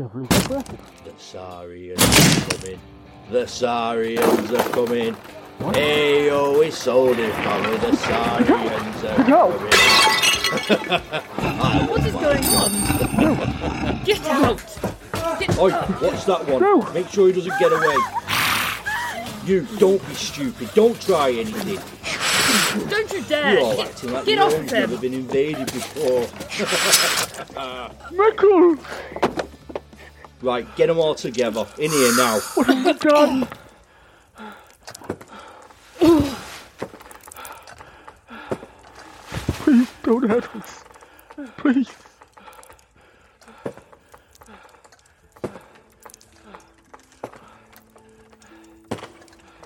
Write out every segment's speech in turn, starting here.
devil is the breath? The Saurians are coming. The Saurians are coming. Hey, oh, it's Soldier family. The Saurians are No. coming. What is going on? Get out! Get Oi, watch that one. No. Make sure he doesn't get away. You, don't be stupid. Don't try anything. Don't you dare! You're all acting like get your off him! never been invaded before. Michael! Right, get them all together. In here now. What have you done? Please don't hurt us. Please.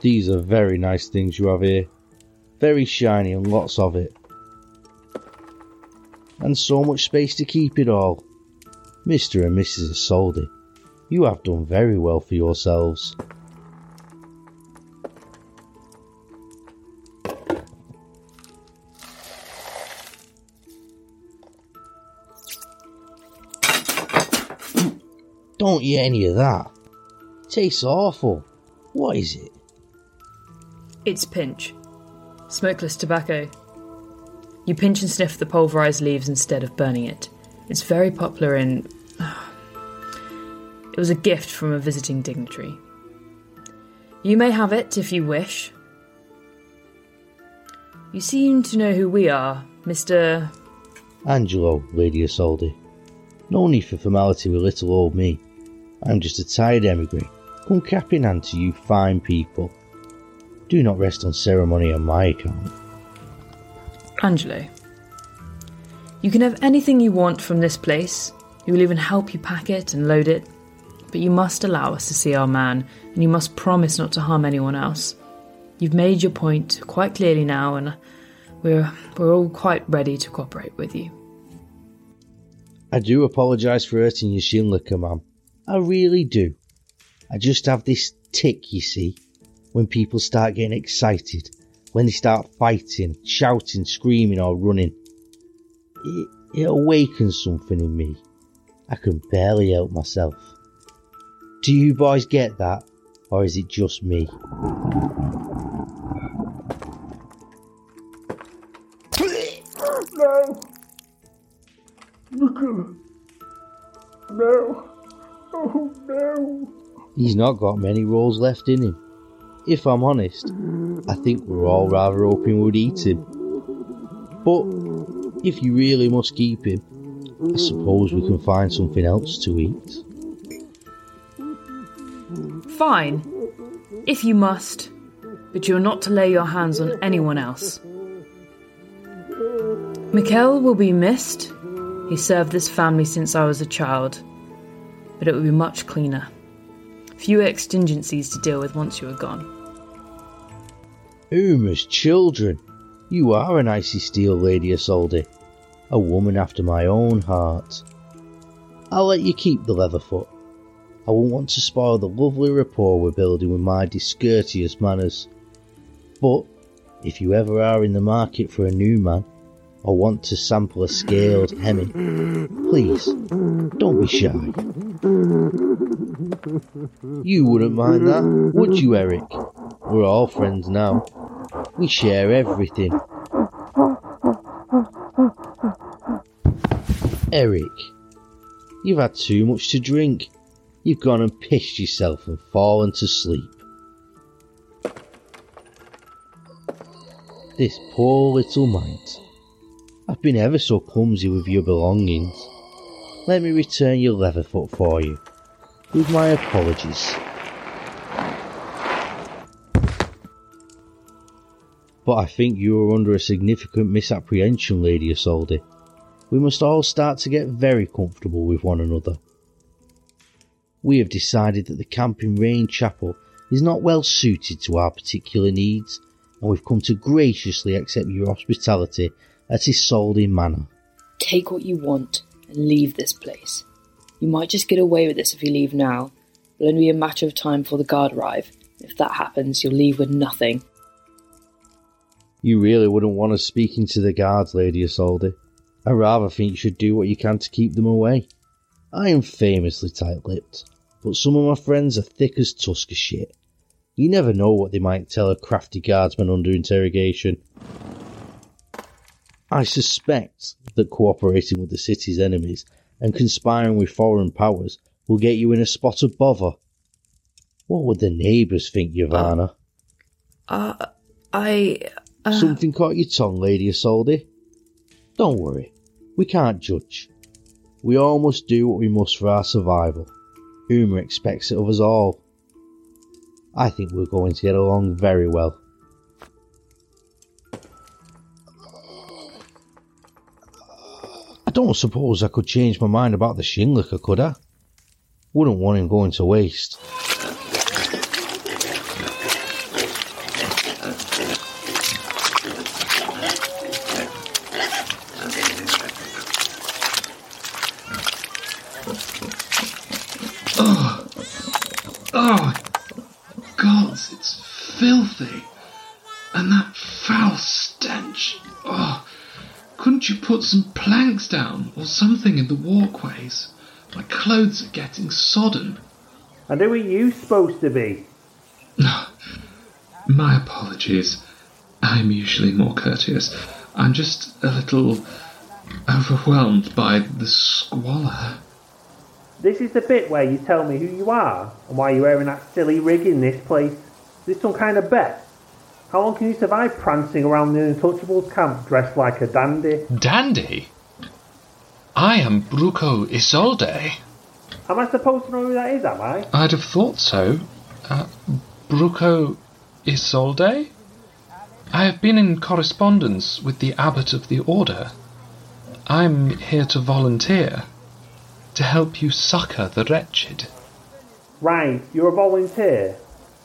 These are very nice things you have here. Very shiny and lots of it. And so much space to keep it all. Mr. and Mrs. Isolde, you have done very well for yourselves. Don't eat any of that. Tastes awful. What is it? It's pinch. Smokeless tobacco. You pinch and sniff the pulverized leaves instead of burning it. It's very popular in. It was a gift from a visiting dignitary. You may have it if you wish. You seem to know who we are, Mr. Anzhlo, Lady Isolde. No need for formality with little old me. I'm just a tired emigre, come cap in hand to you fine people. Do not rest on ceremony on my account. Anzhlo. You can have anything you want from this place. We will even help you pack it and load it. But you must allow us to see our man, and you must promise not to harm anyone else. You've made your point quite clearly now, and we're we're all quite ready to cooperate with you. I do apologise for hurting your shin ma'am. I really do. I just have this tick, you see, when people start getting excited, when they start fighting, shouting, screaming, or running. It, it awakens something in me. I can barely help myself. Do you guys get that, or is it just me? No. Michael. No. Oh no. He's not got many rolls left in him. If I'm honest, I think we're all rather hoping we'd eat him. But if you really must keep him, I suppose we can find something else to eat. Fine, if you must, but you're not to lay your hands on anyone else. Mikkel will be missed. He served this family since I was a child, but it will be much cleaner. Fewer exigencies to deal with once you are gone. Uma's children, you are an icy steel lady Isolde, a woman after my own heart. I'll let you keep the Leatherfoot. I won't want to spoil the lovely rapport we're building with my discourteous manners. But if you ever are in the market for a new man, or want to sample a scaled hemi, please don't be shy. You wouldn't mind that, would you, Erik? We're all friends now. We share everything. Erik, you've had too much to drink. You've gone and pissed yourself and fallen to sleep. This poor little mite. I've been ever so clumsy with your belongings. Let me return your Leatherfoot for you. With my apologies. But I think you are under a significant misapprehension, Lady Isolde. We must all start to get very comfortable with one another. We have decided that the camp in Rain Chapel is not well suited to our particular needs, and we've come to graciously accept your hospitality at Isolde Manor. Take what you want and leave this place. You might just get away with this if you leave now. It'll only be a matter of time before the guard arrive. If that happens, you'll leave with nothing. You really wouldn't want us speaking to the guards, Lady Isolde. I rather think you should do what you can to keep them away. I am famously tight lipped, but some of my friends are thick as Tusker shit. You never know what they might tell a crafty guardsman under interrogation. I suspect that cooperating with the city's enemies and conspiring with foreign powers will get you in a spot of bother. What would the neighbours think, Yvonna? Uh, I. Uh, Something caught your tongue, Lady Isolde? Don't worry, we can't judge. We all must do what we must for our survival. Uma expects it of us all. I think we're going to get along very well. I don't suppose I could change my mind about the shinglicker, could I? Wouldn't want him going to waste. Stench. Oh, couldn't you put some planks down or something in the walkways? My clothes are getting sodden. And who are you supposed to be? My apologies. I'm usually more courteous. I'm just a little overwhelmed by the squalor. This is the bit where you tell me who you are and why you're wearing that silly rig in this place. Is this some kind of bet? How long can you survive prancing around the Untouchables camp dressed like a dandy? Dandy? I am Brucco Isolde. Am I supposed to know who that is, am I? I'd have thought so. Uh, Brucco Isolde? I have been in correspondence with the abbot of the order. I'm here to volunteer, to help you succour the wretched. Right, you're a volunteer.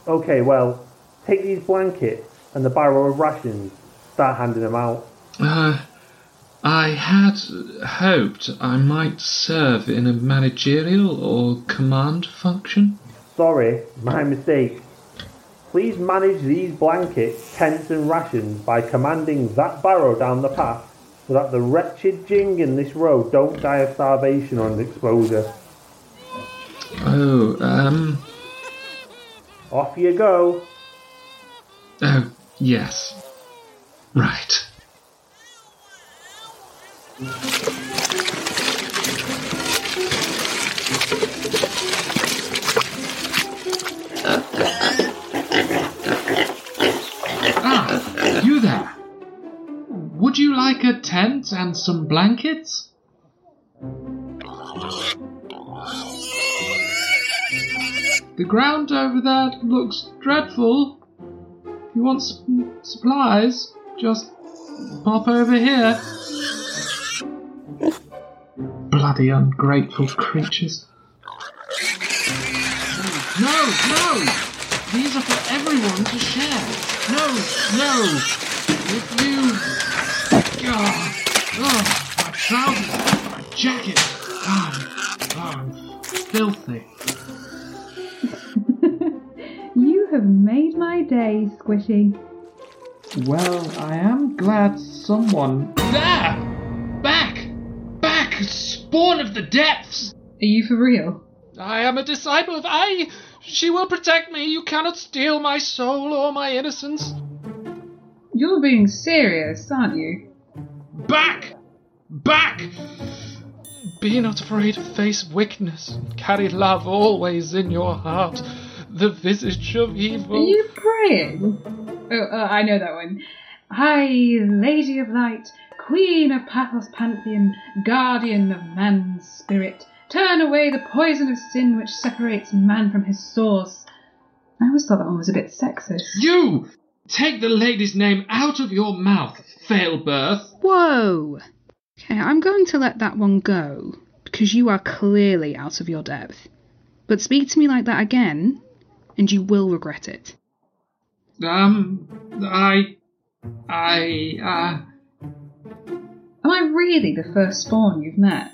Okay, well, take these blankets and the barrel of rations. Start handing them out. Uh, I had hoped I might serve in a managerial or command function. Sorry, my mistake. Please manage these blankets, tents and rations by commanding that barrow down the path so that the wretched jing in this road don't die of starvation or exposure. Oh, um, Off you go. Oh, yes. Right. Ah, you there. Would you like a tent and some blankets? The ground over there looks dreadful. You want some supplies, just pop over here. Bloody ungrateful creatures. No, no! These are for everyone to share. No, no! If you. Oh, oh my trousers, my jacket. Oh, oh, filthy. You have made my day, Squishy. Well, I am glad someone. There! Back! Back! Spawn of the depths! Are you for real? I am a disciple of I. She will protect me. You cannot steal my soul or my innocence. You're being serious, aren't you? Back! Back! Be not afraid to face weakness. Carry love always in your heart. The visage of evil. Are you praying? Oh, uh, I know that one. Hi, Lady of Light, Queen of Pathos Pantheon, Guardian of man's spirit. Turn away the poison of sin which separates man from his source. I always thought that one was a bit sexist. You! Take the lady's name out of your mouth, failbirth. Whoa! Okay, I'm going to let that one go because you are clearly out of your depth. But speak to me like that again, and you will regret it. Um, I. I, uh. Am I really the first spawn you've met?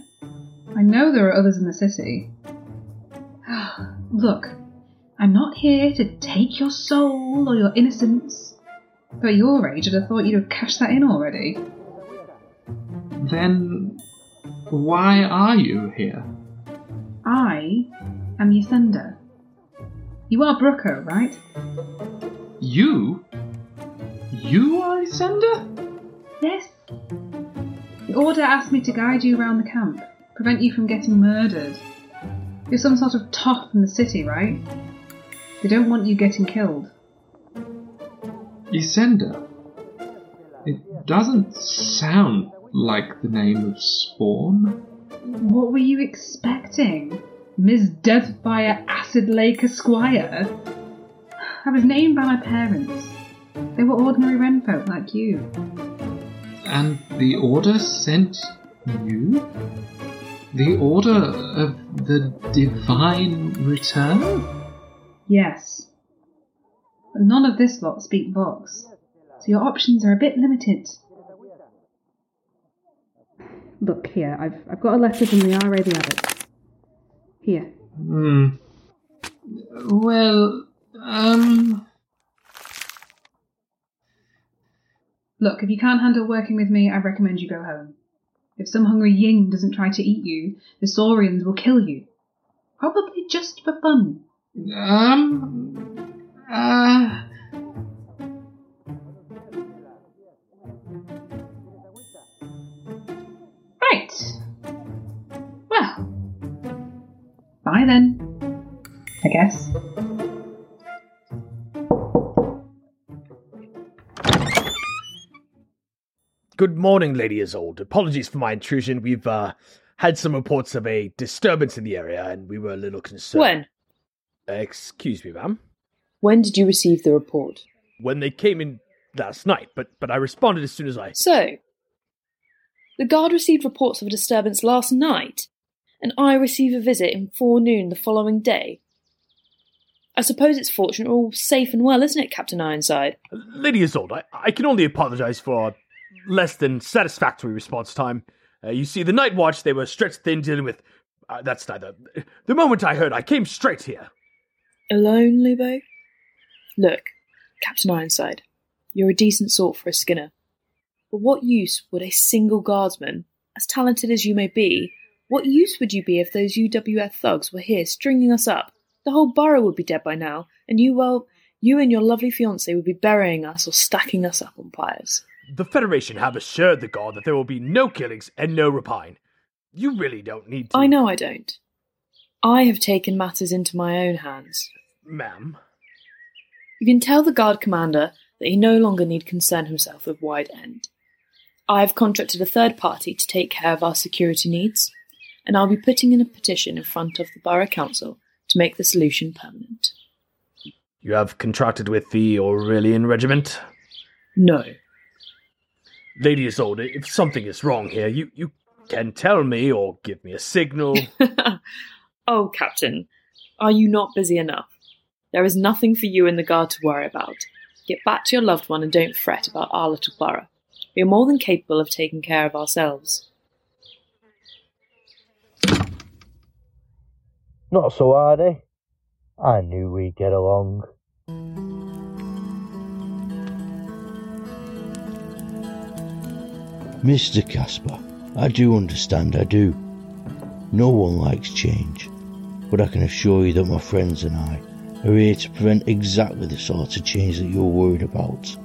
I know there are others in the city. Look, I'm not here to take your soul or your innocence. But at your age, I'd have thought you'd have cashed that in already. Then. Why are you here? I am Ysenda. You are Brucco, right? You? You are Ysenda? Yes. The Order asked me to guide you around the camp, prevent you from getting murdered. You're some sort of toff from the city, right? They don't want you getting killed. Ysenda? It doesn't sound like the name of Spawn. What were you expecting? Ms. Deathfire Acid Lake Esquire? I was named by my parents. They were ordinary renfolk like you. And the Order sent you? The Order of the Divine Return? Yes. But none of this lot speak books, so your options are a bit limited. Look here, I've, I've got a letter from the RA the Abbot. Here. Hmm. Well, um. Look, if you can't handle working with me, I recommend you go home. If some hungry Ying doesn't try to eat you, the Saurians will kill you. Probably just for fun. Um. Uh. Bye then. I guess. Good morning, Lady Isolde. Apologies for my intrusion. We've uh, had some reports of a disturbance in the area, and we were a little concerned. When? Excuse me, ma'am. When did you receive the report? When they came in last night, but but I responded as soon as I. So, the guard received reports of a disturbance last night, and I receive a visit in forenoon the following day. I suppose it's fortunate we're all safe and well, isn't it, Captain Ironside? Lady Isolde, I, I can only apologize for our less than satisfactory response time. Uh, you see, the night watch, they were stretched thin dealing with. Uh, that's neither. The moment I heard, I came straight here. Alone, Lubo? Look, Captain Ironside, you're a decent sort for a Skinner. But what use would a single guardsman, as talented as you may be, what use would you be if those UWF thugs were here stringing us up? The whole borough would be dead by now, and you, well, you and your lovely fiancée would be burying us or stacking us up on pyres. The Federation have assured the guard that there will be no killings and no rapine. You really don't need to. I know I don't. I have taken matters into my own hands. Ma'am. You can tell the guard commander that he no longer need concern himself with Wide End. I have contracted a third party to take care of our security needs, and I'll be putting in a petition in front of the Borough Council to make the solution permanent. You have contracted with the Aurelian Regiment? No. Lady Isolde, if something is wrong here, you, you can tell me or give me a signal. oh, Captain, are you not busy enough? There is nothing for you and the guard to worry about. Get back to your loved one and don't fret about our little borough. We are more than capable of taking care of ourselves. Not so hard, eh? I knew we'd get along. Mr. Casper, I do understand, I do. No one likes change, but I can assure you that my friends and I are here to prevent exactly the sort of change that you're worried about.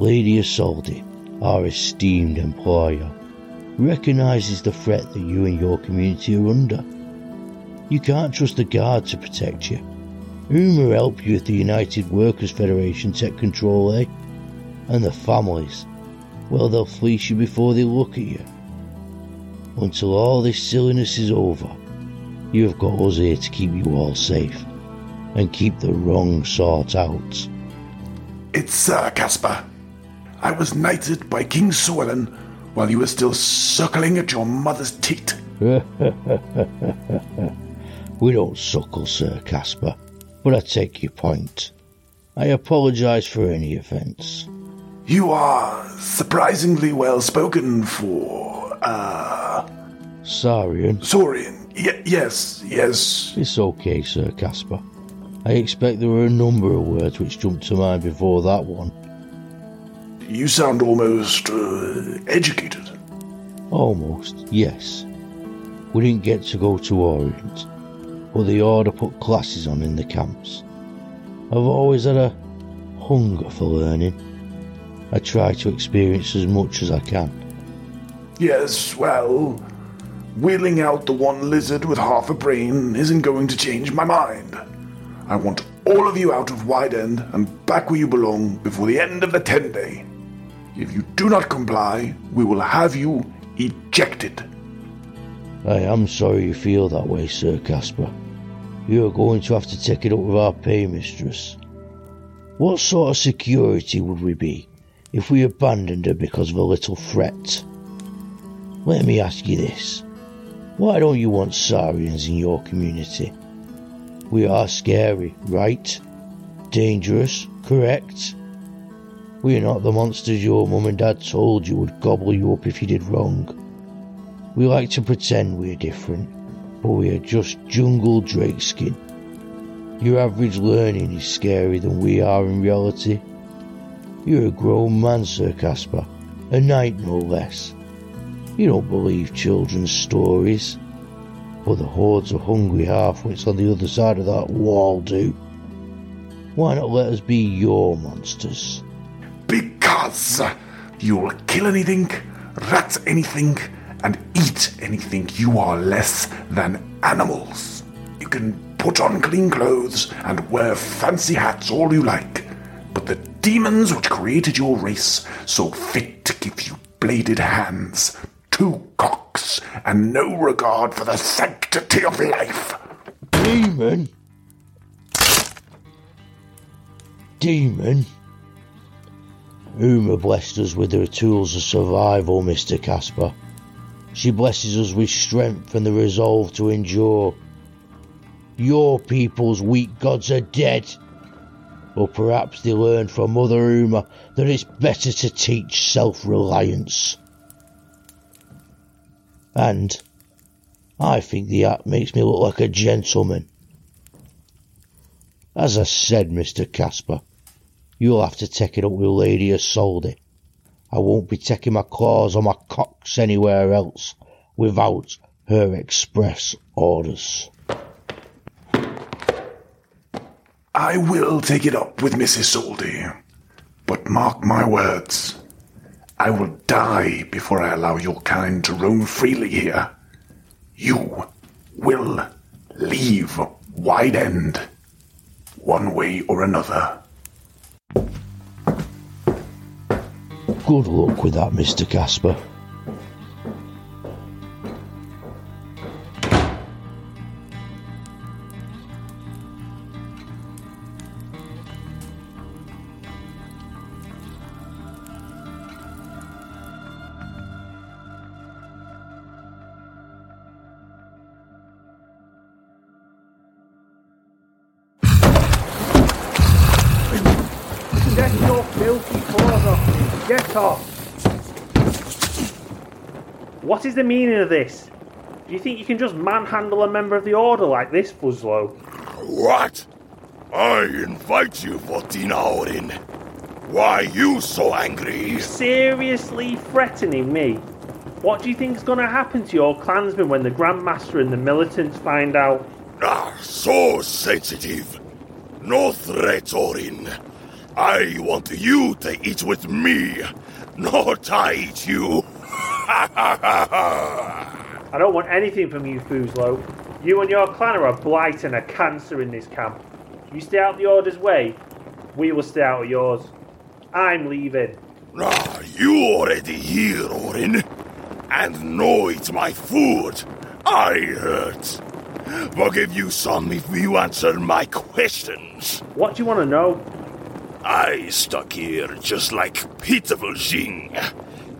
Lady Isolde, our esteemed employer, recognises the threat that you and your community are under. You can't trust the guard to protect you. Whom will help you if the United Workers' Federation take control, eh? And the families, well, they'll fleece you before they look at you. Until all this silliness is over, you have got us here to keep you all safe and keep the wrong sort out. It's Sir Caspar. I was knighted by King Suellen while you were still suckling at your mother's teat. we don't suckle, Sir Caspar, but I take your point. I apologise for any offence. You are surprisingly well spoken for, uh. Saurian. Saurian. Y- yes, yes. It's okay, Sir Caspar. I expect there were a number of words which jumped to mind before that one. You sound almost uh, educated. Almost, yes. We didn't get to go to Orient, but the Order put classes on in the camps. I've always had a hunger for learning. I try to experience as much as I can. Yes, well, wheeling out the one lizard with half a brain isn't going to change my mind. I want all of you out of Wide End and back where you belong before the end of the ten day. If you do not comply, we will have you ejected. I am sorry you feel that way, Sir Casper. You're going to have to take it up with our paymistress. What sort of security would we be if we abandoned her because of a little threat? Let me ask you this. Why don't you want Saurians in your community? We are scary, right? Dangerous, correct? We're not the monsters your mum and dad told you would gobble you up if you did wrong. We like to pretend we're different, but we're just jungle drakeskin. Your average learning is scarier than we are in reality. You're a grown man, Sir Caspar, a knight no less. You don't believe children's stories, but the hordes of hungry halfwits on the other side of that wall do. Why not let us be your monsters? Because you'll kill anything, rat anything, and eat anything. You are less than animals. You can put on clean clothes and wear fancy hats all you like, but the demons which created your race saw fit to give you bladed hands, two cocks, and no regard for the sanctity of life. Demon? Demon? Uma blessed us with her tools of survival, Mr. Casper. She blesses us with strength and the resolve to endure. Your people's weak gods are dead. Or perhaps they learned from Mother Uma that it's better to teach self-reliance. And I think the hat makes me look like a gentleman. As I said, Mr. Casper, you'll have to take it up with Lady Isolde. I won't be taking my claws or my cocks anywhere else without her express orders. I will take it up with Mrs. Soldy, but mark my words. I will die before I allow your kind to roam freely here. You will leave Wide End, one way or another. Good luck with that, Mr. Casper. Is the meaning of this? Do you think you can just manhandle a member of the Order like this, Fuzhlo? What? I invite you for dinner, Orryn. Why are you so angry? Seriously threatening me? What do you think is going to happen to your clansmen when the Grandmaster and the militants find out? Ah, so sensitive. No threat, Orryn. I want you to eat with me, not I eat you. I don't want anything from you, Fuzhlo. You and your clan are a blight and a cancer in this camp. You stay out the Order's way, we will stay out of yours. I'm leaving. Ah, you already here, Orryn. And know it's my food. I hurt. Forgive you some if you answer my questions. What do you want to know? I stuck here just like pitiful Jing.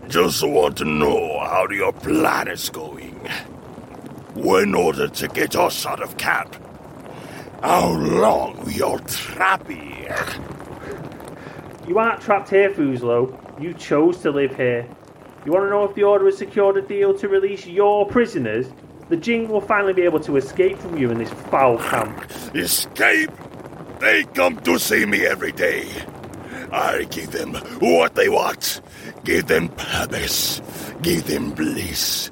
Just want to know how your plan is going. In order to get us out of camp. How long we all trap here? You aren't trapped here, Fuzhlo. You chose to live here. You want to know if the Order has secured a deal to release your prisoners? The Jing will finally be able to escape from you in this foul camp. Escape? They come to see me every day. I give them what they want. Give them purpose. Give them bliss.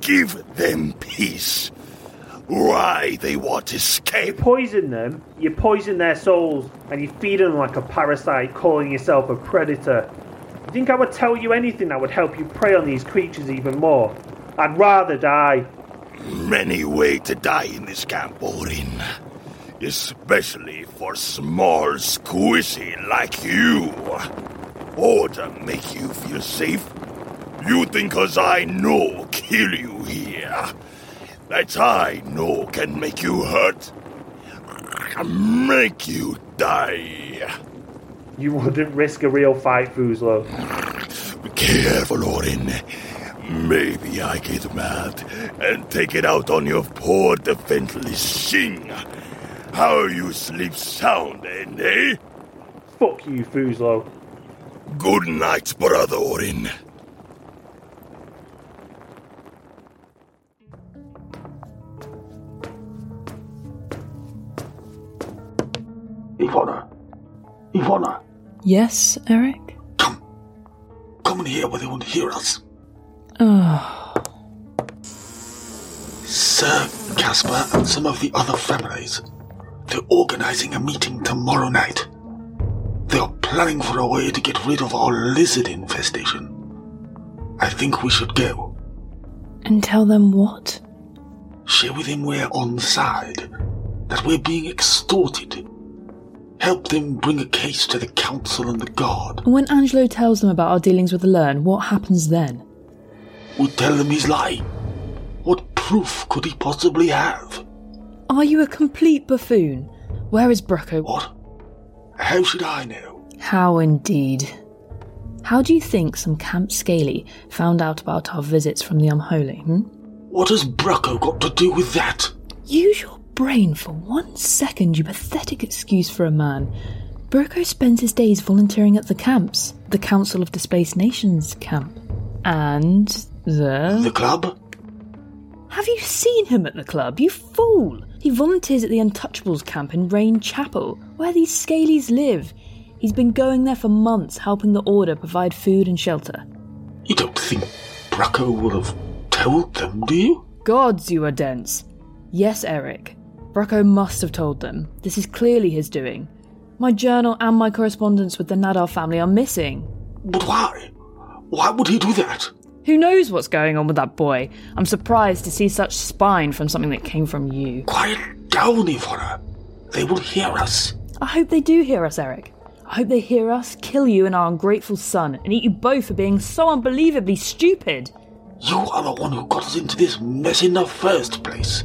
give them peace. Why they want to escape? Poison them, you poison their souls, and you feed them like a parasite, calling yourself a predator. You think I would tell you anything that would help you prey on these creatures even more? I'd rather die. Many way to die in this camp, Orryn. Especially for small squishy like you. Or to make you feel safe. You think cause I know kill you here. That I know can make you hurt. Make you die. You wouldn't risk a real fight, Fuzhlo. Be careful, Orryn. Maybe I get mad and take it out on your poor defenseless Shing. How you sleep sound, eh? Fuck you, Fuzhlo. Good night, brother Orryn. Yvonna. Yvonna. Yes, Erik? Come in here where they won't hear us. Oh. Sir Casper and some of the other families. They're organizing a meeting tomorrow night. Planning for a way to get rid of our lizard infestation. I think we should go. And tell them what? Share with them we're on side. That we're being extorted. Help them bring a case to the council and the guard. When Anzhlo tells them about our dealings with the Learn, what happens then? We'll tell them he's lying. What proof could he possibly have? Are you a complete buffoon? Where is Brucco? What? How should I know? How indeed. How do you think some Camp Scaly found out about our visits from the Unholy, hmm? What has Brucco got to do with that? Use your brain for one second, you pathetic excuse for a man. Brucco spends his days volunteering at the camps, the Council of Displaced Nations camp. And the. The club? Have you seen him at the club, you fool? He volunteers at the Untouchables camp in Rain Chapel, where these scalies live. He's been going there for months, helping the Order provide food and shelter. You don't think Brucco would have told them, do you? Gods, you are dense. Yes, Erik. Brucco must have told them. This is clearly his doing. My journal and my correspondence with the Nadar family are missing. But why? Why would he do that? Who knows what's going on with that boy? I'm surprised to see such spine from something that came from you. Quiet down, Yvonna. They will hear us. I hope they do hear us, Erik. I hope they hear us, kill you and our ungrateful son, and eat you both for being so unbelievably stupid. You are the one who got us into this mess in the first place.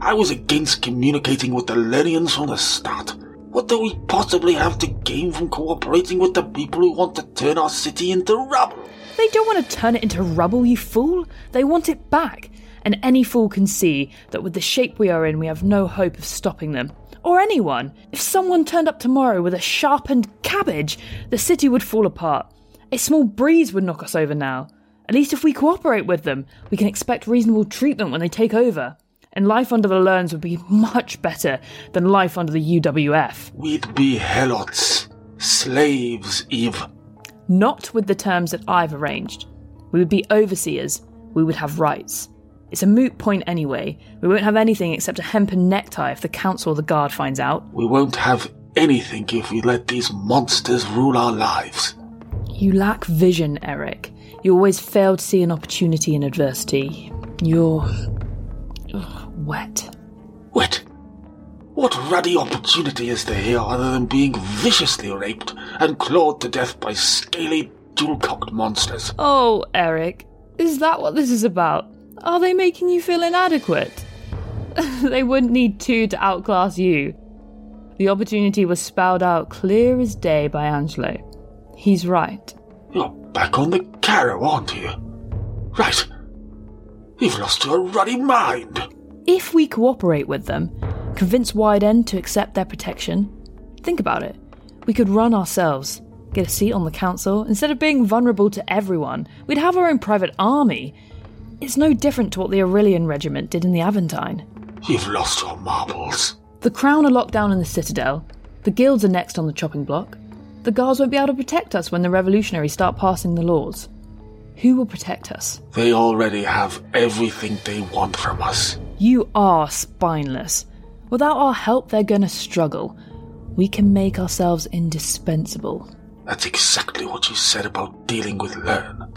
I was against communicating with the Lenians from the start. What do we possibly have to gain from cooperating with the people who want to turn our city into rubble? They don't want to turn it into rubble, you fool. They want it back. And any fool can see that with the shape we are in, we have no hope of stopping them. Or anyone. If someone turned up tomorrow with a sharpened cabbage, the city would fall apart. A small breeze would knock us over now. At least if we cooperate with them, we can expect reasonable treatment when they take over. And life under the Lerns would be much better than life under the UWF. We'd be helots. Slaves, Eve. Not with the terms that I've arranged. We would be overseers. We would have rights. It's a moot point anyway. We won't have anything except a hempen necktie if the council or the guard finds out. We won't have anything if we let these monsters rule our lives. You lack vision, Erik. You always fail to see an opportunity in adversity. You're. Ugh, wet. Wet? What ruddy opportunity is there here other than being viciously raped and clawed to death by scaly, dual-cocked monsters? Oh, Erik. Is that what this is about? Are they making you feel inadequate? they wouldn't need two to outclass you. The opportunity was spelled out clear as day by Anzhlo. He's right. You're back on the carrow, aren't you? Right. You've lost your ruddy mind. If we cooperate with them, convince Wide End to accept their protection, think about it. We could run ourselves, get a seat on the council. Instead of being vulnerable to everyone, we'd have our own private army. It's no different to what the Aurelian Regiment did in the Aventine. You've lost your marbles. The Crown are locked down in the Citadel. The guilds are next on the chopping block. The guards won't be able to protect us when the revolutionaries start passing the laws. Who will protect us? They already have everything they want from us. You are spineless. Without our help, they're gonna struggle. We can make ourselves indispensable. That's exactly what you said about dealing with Learn.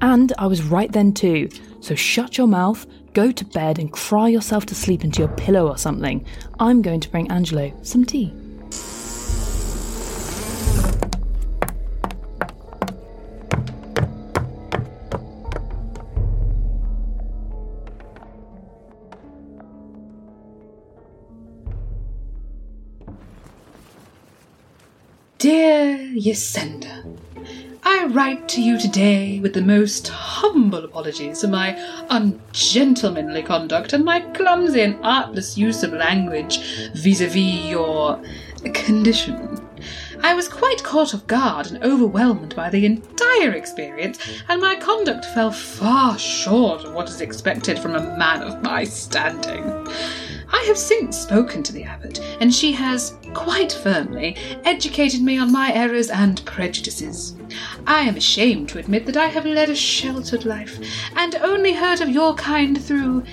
And I was right then too. So shut your mouth, go to bed, and cry yourself to sleep into your pillow or something. I'm going to bring Anzhlo some tea. Dear Ysenda, I write to you today with the most humble apologies for my ungentlemanly conduct and my clumsy and artless use of language vis a vis your condition. I was quite caught off guard and overwhelmed by the entire experience, and my conduct fell far short of what is expected from a man of my standing. I have since spoken to the abbot, and she has, quite firmly, educated me on my errors and prejudices. I am ashamed to admit that I have led a sheltered life, and only heard of your kind through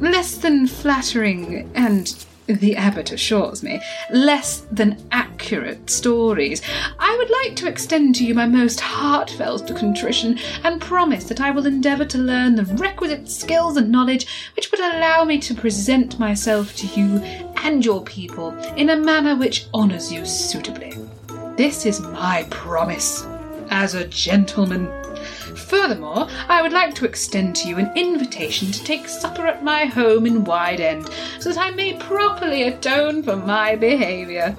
less than flattering and the abbot assures me, less than accurate stories. I would like to extend to you my most heartfelt contrition and promise that I will endeavour to learn the requisite skills and knowledge which would allow me to present myself to you and your people in a manner which honours you suitably. This is my promise as a gentleman. Furthermore, I would like to extend to you an invitation to take supper at my home in Wide End, so that I may properly atone for my behaviour.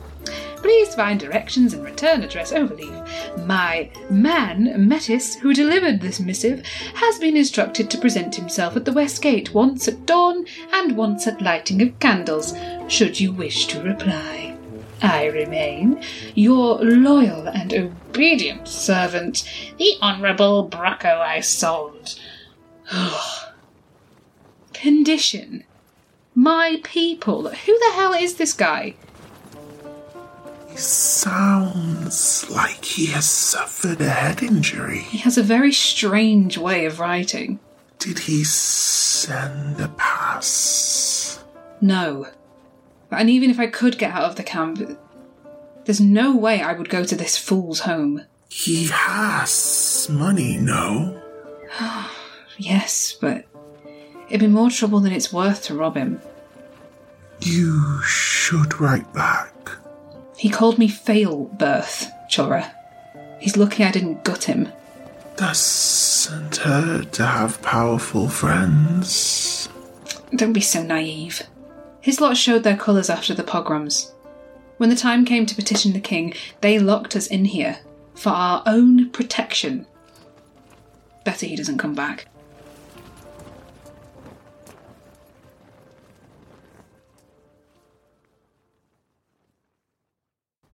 Please find directions and return address overleaf. My man, Metis, who delivered this missive, has been instructed to present himself at the West Gate once at dawn and once at lighting of candles, should you wish to reply. I remain your loyal and obedient servant, the Honourable Brucco Isolde. Condition. My people. Who the hell is this guy? He sounds like he has suffered a head injury. He has a very strange way of writing. Did he send a pass? No. And even if I could get out of the camp, there's no way I would go to this fool's home. He has money, no? yes, but it'd be more trouble than it's worth to rob him. You should write back. He called me fail birth, Chura. He's lucky I didn't gut him. Doesn't hurt to have powerful friends. Don't be so naive. His lot showed their colours after the pogroms. When the time came to petition the king, they locked us in here for our own protection. Better he doesn't come back.